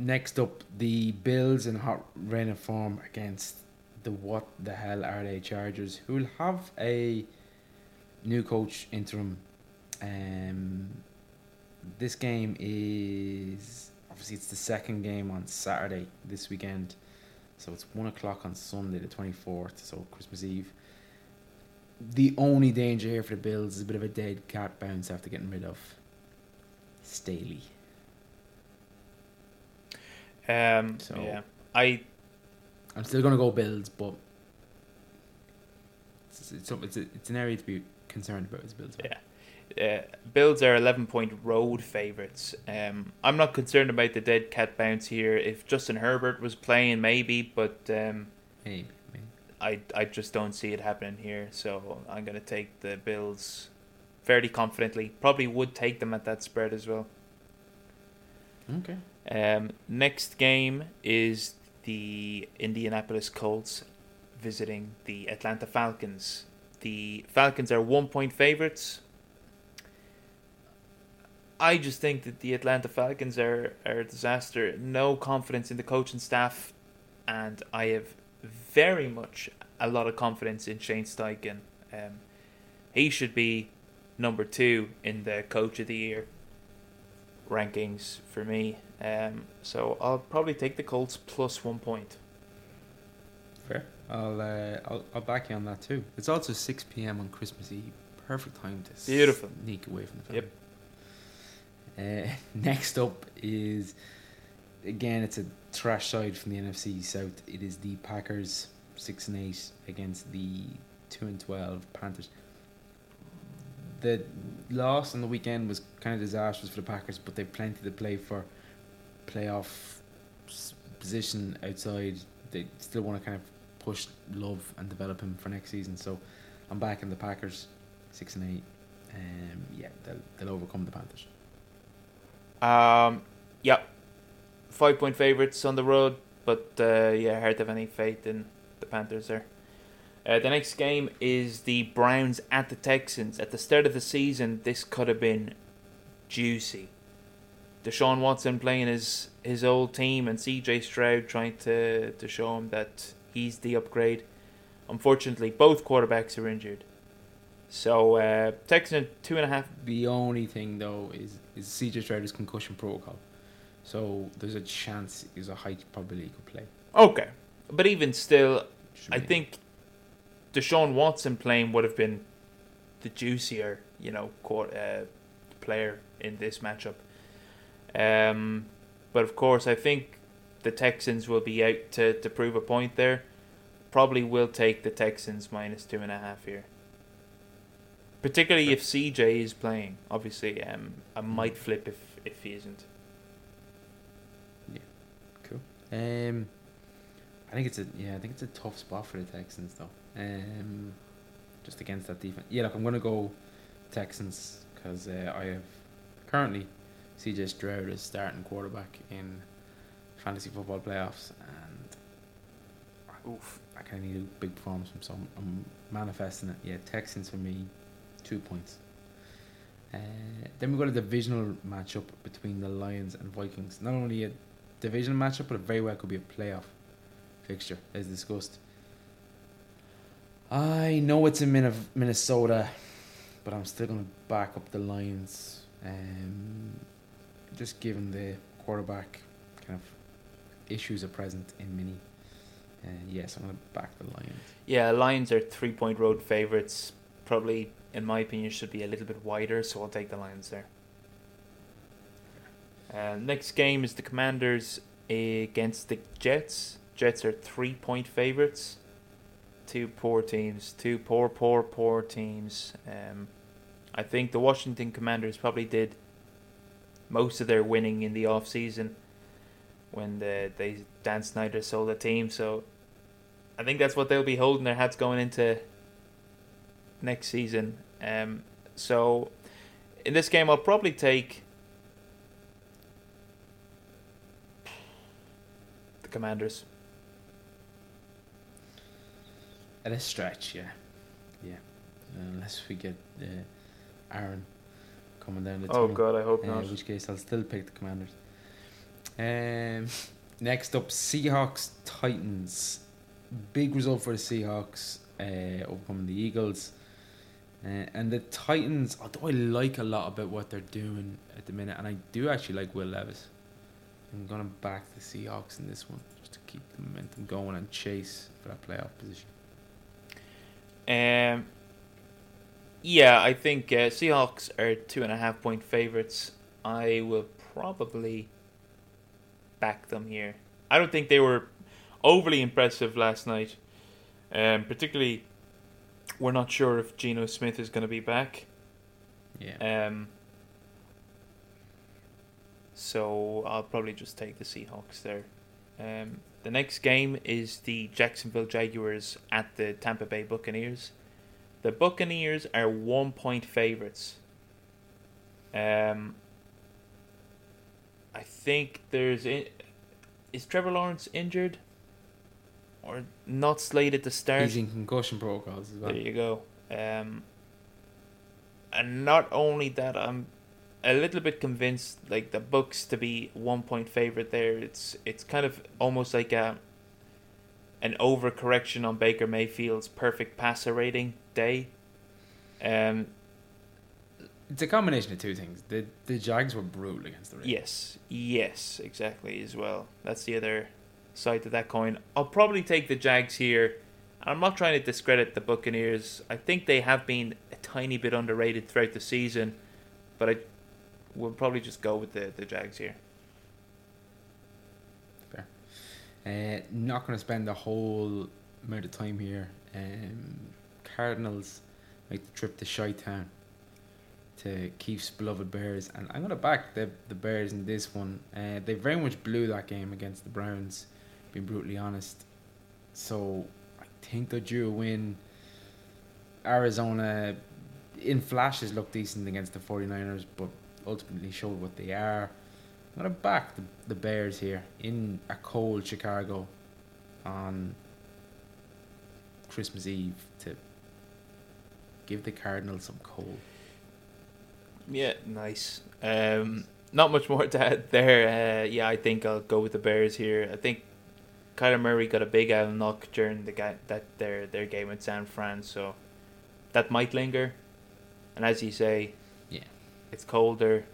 S1: Next up, the Bills in hot reign of form against the what the hell are they Chargers, who will have a new coach interim. Um. This game is obviously it's the second game on Saturday this weekend. So it's one o'clock on Sunday, the twenty fourth, so Christmas Eve. The only danger here for the Bills is a bit of a dead cat bounce after getting rid of Staley.
S2: Um,
S1: So-
S2: yeah, I
S1: I'm still gonna go Bills, but it's it's, it's, a, it's an area to be concerned about as Bills.
S2: Yeah. uh, Bills are 11 point road favorites. Um, I'm not concerned about the dead cat bounce here. If Justin Herbert was playing, maybe, but um,
S1: Maybe, maybe.
S2: I I just don't see it happening here. So I'm gonna take the Bills fairly confidently. Probably would take them at that spread as well.
S1: Okay.
S2: Um, next game is the Indianapolis Colts visiting the Atlanta Falcons. The Falcons are one point favorites. I just think that the Atlanta Falcons are, are a disaster. No confidence in the coaching staff, and I have very much a lot of confidence in Shane Steichen. Um, he should be number two in the Coach of the Year rankings for me. Um, so I'll probably take the Colts plus one point.
S1: Fair. I'll uh, I'll I'll back you on that too. It's also six p.m. on Christmas Eve. Perfect time to
S2: Beautiful.
S1: sneak away from the
S2: Yep.
S1: Uh, next up is again it's a trash side from the NFC South. It is the Packers six and eight against the two and twelve Panthers. The loss on the weekend was kind of disastrous for the Packers, but they've plenty to play for. Playoff position outside, they still want to kind of push Love and develop him for next season. So I'm back in the Packers, six and eight. Um, yeah, they'll they'll overcome the Panthers.
S2: Um, yeah, five point favorites on the road, but uh, yeah, hard to have any faith in the Panthers there. Uh, the next game is the Browns at the Texans. At the start of the season, this could have been juicy. Deshaun Watson playing his his old team and CJ Stroud trying to, to show him that he's the upgrade. unfortunately, both quarterbacks are injured. So uh, Texans two and a half.
S1: The only thing though is is CJ Stroud's concussion protocol, so there's a chance there's a high probability he could play.
S2: Okay, but even still,
S1: Should
S2: I
S1: be-
S2: think Deshaun Watson playing would have been the juicier, you know, quar- uh, player in this matchup. Um, but of course, I think the Texans will be out to, to prove a point there. Probably will take the Texans minus two and a half here. Particularly if CJ is playing. Obviously, um, I might flip if, if he isn't.
S1: Yeah, cool. Um, I think it's a yeah. I think it's a tough spot for the Texans though. Um, just against that defense. Yeah, look, I'm gonna go Texans because uh, I have currently CJ Stroud as starting quarterback in fantasy football playoffs, and
S2: Oof.
S1: I kind of need a big performance from some. I'm manifesting it. Yeah, Texans for me, two points. Uh, then we've got a divisional matchup between the Lions and Vikings. Not only a divisional matchup, but it very well could be a playoff fixture, as discussed. I know it's in Minne- Minnesota, but I'm still going to back up the Lions. Um, just given the quarterback kind of issues are present in Mini. Yes, I'm going to back the Lions.
S2: Yeah, Lions are three point road favourites. Probably, in my opinion, should be a little bit wider, so I'll take the Lions there. Uh, next game is the Commanders against the Jets. Jets are three point favourites. Two poor teams. Two poor, poor, poor teams. Um, I think the Washington Commanders probably did most of their winning in the off season when the, they Dan Snyder sold the team. So I think that's what they'll be holding their hats going into next season. Um, so in this game, I'll probably take the Commanders.
S1: At a stretch, yeah. Yeah. Unless we get uh, Aaron coming down the
S2: Oh
S1: tunnel.
S2: God, I hope
S1: Uh,
S2: not.
S1: in which case, I'll still pick the Commanders. Um, next up, Seahawks Titans. Big result for the Seahawks, uh, overcoming the Eagles. Uh, and the Titans, although I like a lot about what they're doing at the minute, and I do actually like Will Levis, I'm going to back the Seahawks in this one just to keep the momentum going and chase for that playoff position.
S2: Um, yeah, I think uh, Seahawks are two and a half point favorites. I will probably back them here. I don't think they were overly impressive last night. Um, particularly, we're not sure if Geno Smith is going to be back.
S1: Yeah.
S2: Um, so I'll probably just take the Seahawks there. Um, the next game is the Jacksonville Jaguars at the Tampa Bay Buccaneers. The Buccaneers are one point favorites. Um, I think there's is Trevor Lawrence injured or not slated to start.
S1: He's in concussion protocols as well.
S2: There you go. Um, and not only that, I'm a little bit convinced like the books to be one point favorite there. It's it's kind of almost like a an overcorrection on Baker Mayfield's perfect passer rating day. Um,
S1: It's a combination of two things. The the Jags were brutal against the Ravens.
S2: yes, yes, exactly as well. That's the other side to that coin. I'll probably take the Jags here. I'm not trying to discredit the Buccaneers. I think they have been a tiny bit underrated throughout the season, but I will probably just go with the, the Jags here.
S1: Uh, not going to spend the whole amount of time here. Um, Cardinals make the trip to Chi-Town to Keith's beloved Bears, and I'm going to back the the Bears in this one. Uh, they very much blew that game against the Browns, being brutally honest. So I think they're a win. Arizona, in flashes, looked decent against the 49ers, but ultimately showed what they are. I'm gonna back the, the Bears here in a cold Chicago on Christmas Eve to give the Cardinals some cold.
S2: Yeah, nice. Um, not much more to add there. Uh, yeah, I think I'll go with the Bears here. I think Kyler Murray got a big L knock during the ga- that their their game in San Fran, so that might linger. And as you say. It's colder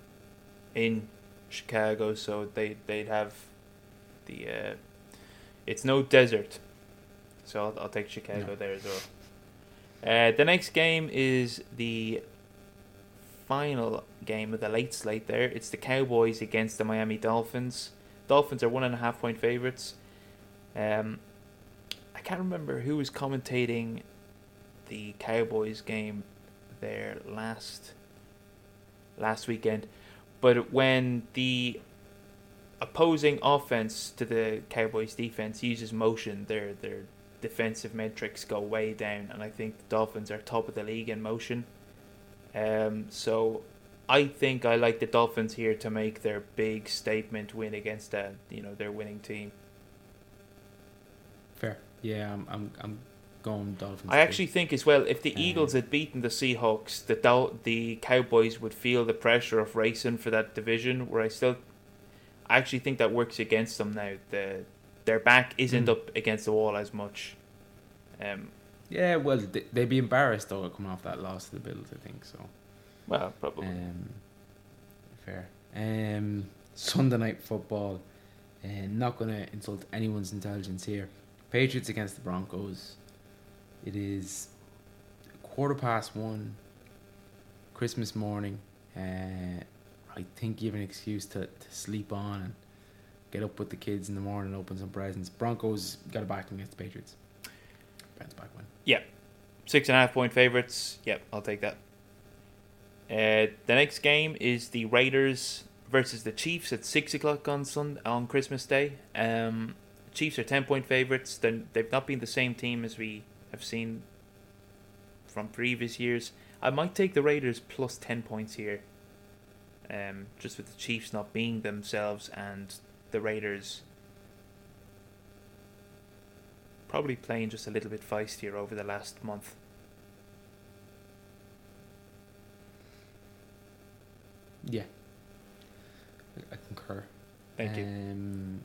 S2: in Chicago, so they they'd have the uh, it's no desert, so I'll, I'll take Chicago
S1: No.
S2: there as well. Uh, the next game is the final game of the late slate. There, it's the Cowboys against the Miami Dolphins. Dolphins are one and a half point favorites. Um, I can't remember who was commentating the Cowboys game there last last weekend, but when the opposing offense to the Cowboys defense uses motion, their their defensive metrics go way down, and I think the Dolphins are top of the league in motion. Um, so I think I like the Dolphins here to make their big statement win against a you know their winning team.
S1: Fair. Yeah, I'm I'm, I'm going Dolphins.
S2: I actually think as well if the
S1: Um,
S2: Eagles had beaten the Seahawks, the Dol- the Cowboys would feel the pressure of racing for that division. Where I still, I actually think that works against them now. The their back isn't
S1: Mm.
S2: up against the wall as much. Um,
S1: Yeah, well, they, they'd be embarrassed though coming off that loss to the Bills. I think so.
S2: well, probably.
S1: Um, fair. Um, Sunday night football. Uh, not gonna insult anyone's intelligence here. Patriots against the Broncos. It is quarter past one. Christmas morning. and I think you have an excuse to, to sleep on and get up with the kids in the morning, open some presents. Broncos got a back against the Patriots. Bounce back win.
S2: Yep, Six and a half point favorites. Yep, I'll take that. Uh, the next game is the Raiders versus the Chiefs at six o'clock on Sun on Christmas Day. Um, Chiefs are ten point favorites. They're, they've not been the same team as we have seen from previous years. I might take the Raiders plus ten points here. Um, just with the Chiefs not being themselves and the Raiders probably playing just a little bit feistier over the last month.
S1: Yeah. I, concur.
S2: Thank you.
S1: Um,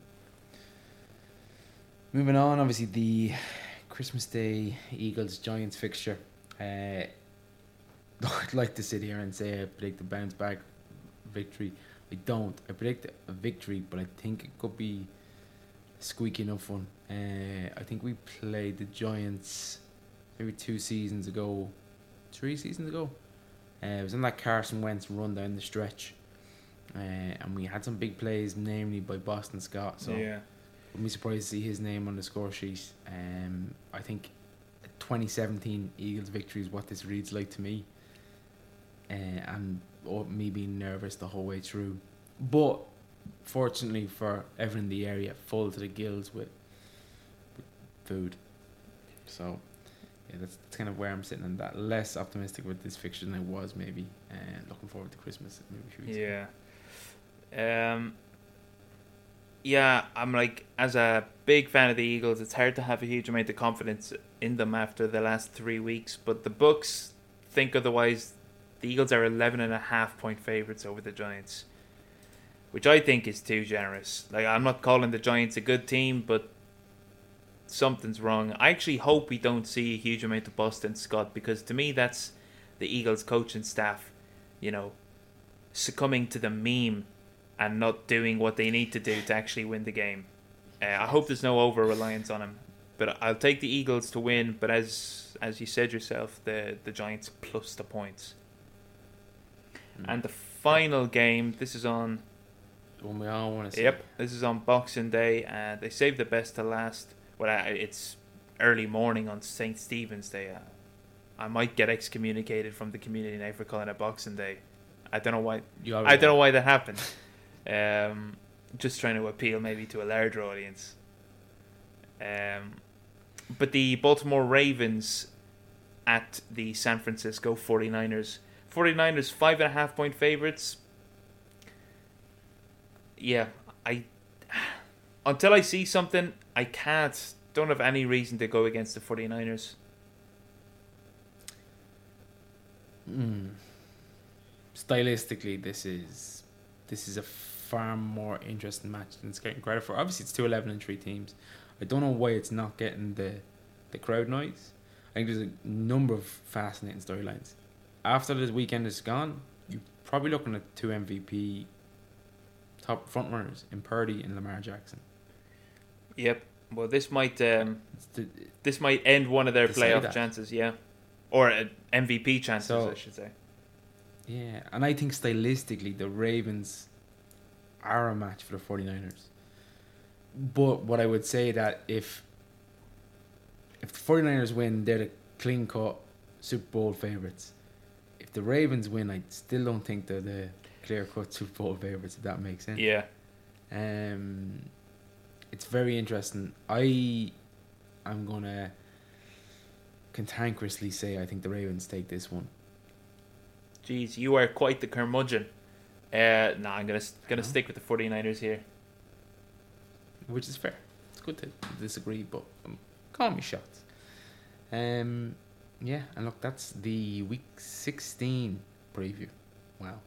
S1: moving on, obviously the Christmas Day Eagles Giants fixture. Uh, I'd like to sit here and say I predict a bounce back victory. I don't. I predict a victory, but I think it could be a squeaky enough one. Uh, I think we played the Giants maybe two seasons ago, three seasons ago. Uh, it was in that Carson Wentz run down the stretch. Uh, and we had some big plays, namely by Boston Scott. So
S2: yeah.
S1: Wouldn't be surprised to see his name on the score sheet. Um, I think 2017 Eagles victory is what this reads like to me. Uh, and oh, me being nervous the whole way through. But fortunately for everyone in the area, full to the gills with, with food. So yeah, that's, that's kind of where I'm sitting on that. Less optimistic with this fixture than I was maybe. And looking forward to Christmas maybe.
S2: Yeah. Um. Yeah, I'm like as a big fan of the Eagles. It's hard to have a huge amount of confidence in them after the last three weeks, but the books think otherwise. The Eagles are 11 and a half point favorites over the Giants, which I think is too generous. Like I'm not calling the Giants a good team, but something's wrong. I actually hope we don't see a huge amount of Boston Scott because to me that's the Eagles coaching staff, you know, succumbing to the meme and not doing what they need to do to actually win the game. Uh, I hope there's no over reliance on him, but I'll take the Eagles to win. But as as you said yourself, the the Giants plus the points. And the final game, this is on
S1: The one we all want to see.
S2: Yep, this is on Boxing Day, and they saved the best to last. Well, I- it's early morning on St. Stephen's Day. Uh, I might get excommunicated from the community now for calling it Boxing Day. I don't know why.
S1: You
S2: I don't know why that happened. Um, just trying to appeal maybe to a larger audience. Um, but the Baltimore Ravens at the San Francisco 49ers. 49ers five and a half point favorites. Yeah, I until I see something, I can't don't have any reason to go against the 49ers.
S1: Mm. Stylistically, this is this is a far more interesting match than it's getting credit for. Obviously, it's two 11 and three teams. I don't know why it's not getting the the crowd noise. I think there's a number of fascinating storylines. After this weekend is gone, you're probably looking at two MVP top front runners in Purdy and Lamar Jackson.
S2: Yep. Well, this might um,
S1: the,
S2: this might end one of their playoff chances. Yeah, or uh, MVP chances,
S1: So-
S2: I should say.
S1: yeah, and I think stylistically the Ravens are a match for the 49ers. But what I would say that if if the 49ers win, they're the clean cut Super Bowl favorites. If the Ravens win, I still don't think they're the clear cut Super Bowl favorites, if that makes sense.
S2: Yeah.
S1: Um, it's very interesting. I am gonna cantankerously say I think the Ravens take this one.
S2: Jeez, you are quite the curmudgeon. Uh, nah, I'm gonna gonna stick with the 49ers here.
S1: which is fair. It's good to disagree, but um, call me shots. Um, yeah, and look, that's the week sixteen preview. Wow.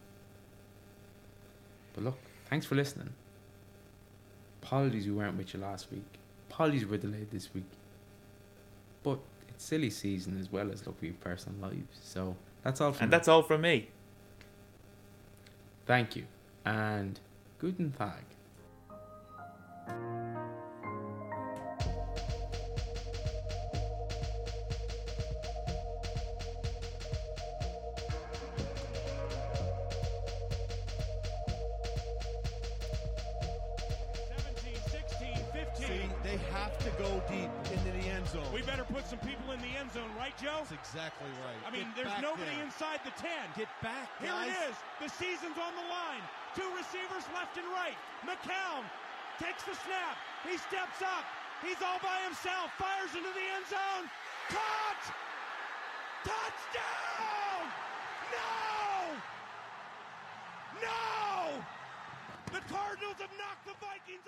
S1: But look, thanks for listening. Apologies we weren't with you last week. Apologies we're delayed this week. But it's silly season as well as look we have personal lives. So that's all from
S2: And
S1: me.
S2: that's all from me.
S1: Thank you. And guten Tag.
S3: Exactly right.
S4: I mean,
S3: Get
S4: there's nobody
S3: there.
S4: inside the 10.
S3: Get back,
S4: Here it is. The season's on the line. Two receivers left and right. McCown takes the snap. He steps up. He's all by himself. Fires into the end zone. Caught! Touchdown! No! No! The Cardinals have knocked the Vikings